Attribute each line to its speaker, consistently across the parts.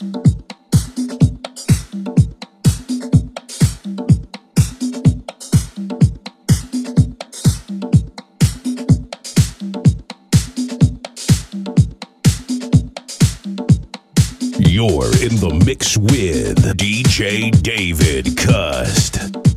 Speaker 1: You're in the mix with DJ David
Speaker 2: Cust.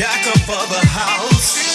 Speaker 2: jack up of the house.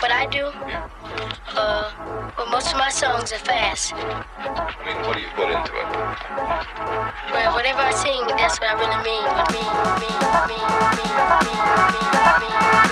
Speaker 3: What I do, uh, but most of my songs are fast.
Speaker 2: I mean, what do you put into it?
Speaker 3: Well, whatever I sing, that's what I really mean. I mean, mean, mean, mean, mean, mean, mean. mean.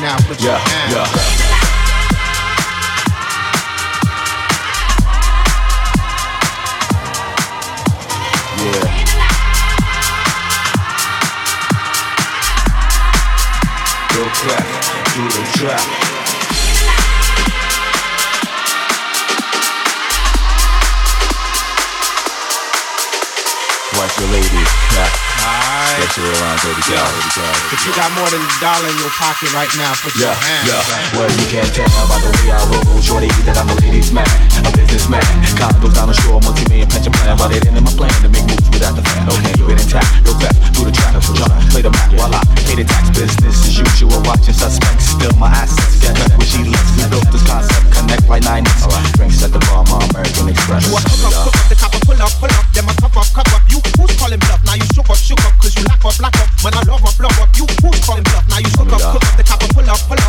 Speaker 3: now put
Speaker 1: yeah, your hands yeah. up. Yeah. Go clap, the trap. Watch your ladies clap.
Speaker 4: Get your around, baby pocket right now. Put yeah, your hands
Speaker 5: yeah. Up. Well, you can't tell by the way I roll, shorty, that I'm a ladies' man, a businessman. Condos down the shore, multi-million pension plan, but it ain't in my plan to make moves without the fan. Okay, keep it intact, no theft, through the track, trap, jump, play the map while I pay the tax. Business as usual, watching suspects, still my assets. Get cut with she lets we built this concept, connect like nine X. Drinks at the bar, my American Express.
Speaker 4: You up, up, up, the copper, pull up, pull up, then my cup up, cup up. You who's calling bluff? Now you shook up, shook up, cause you lack up, lack up. Man, I love up, love up. You who's calling bluff? Now you shook up, cook up, the copper, pull up, pull up,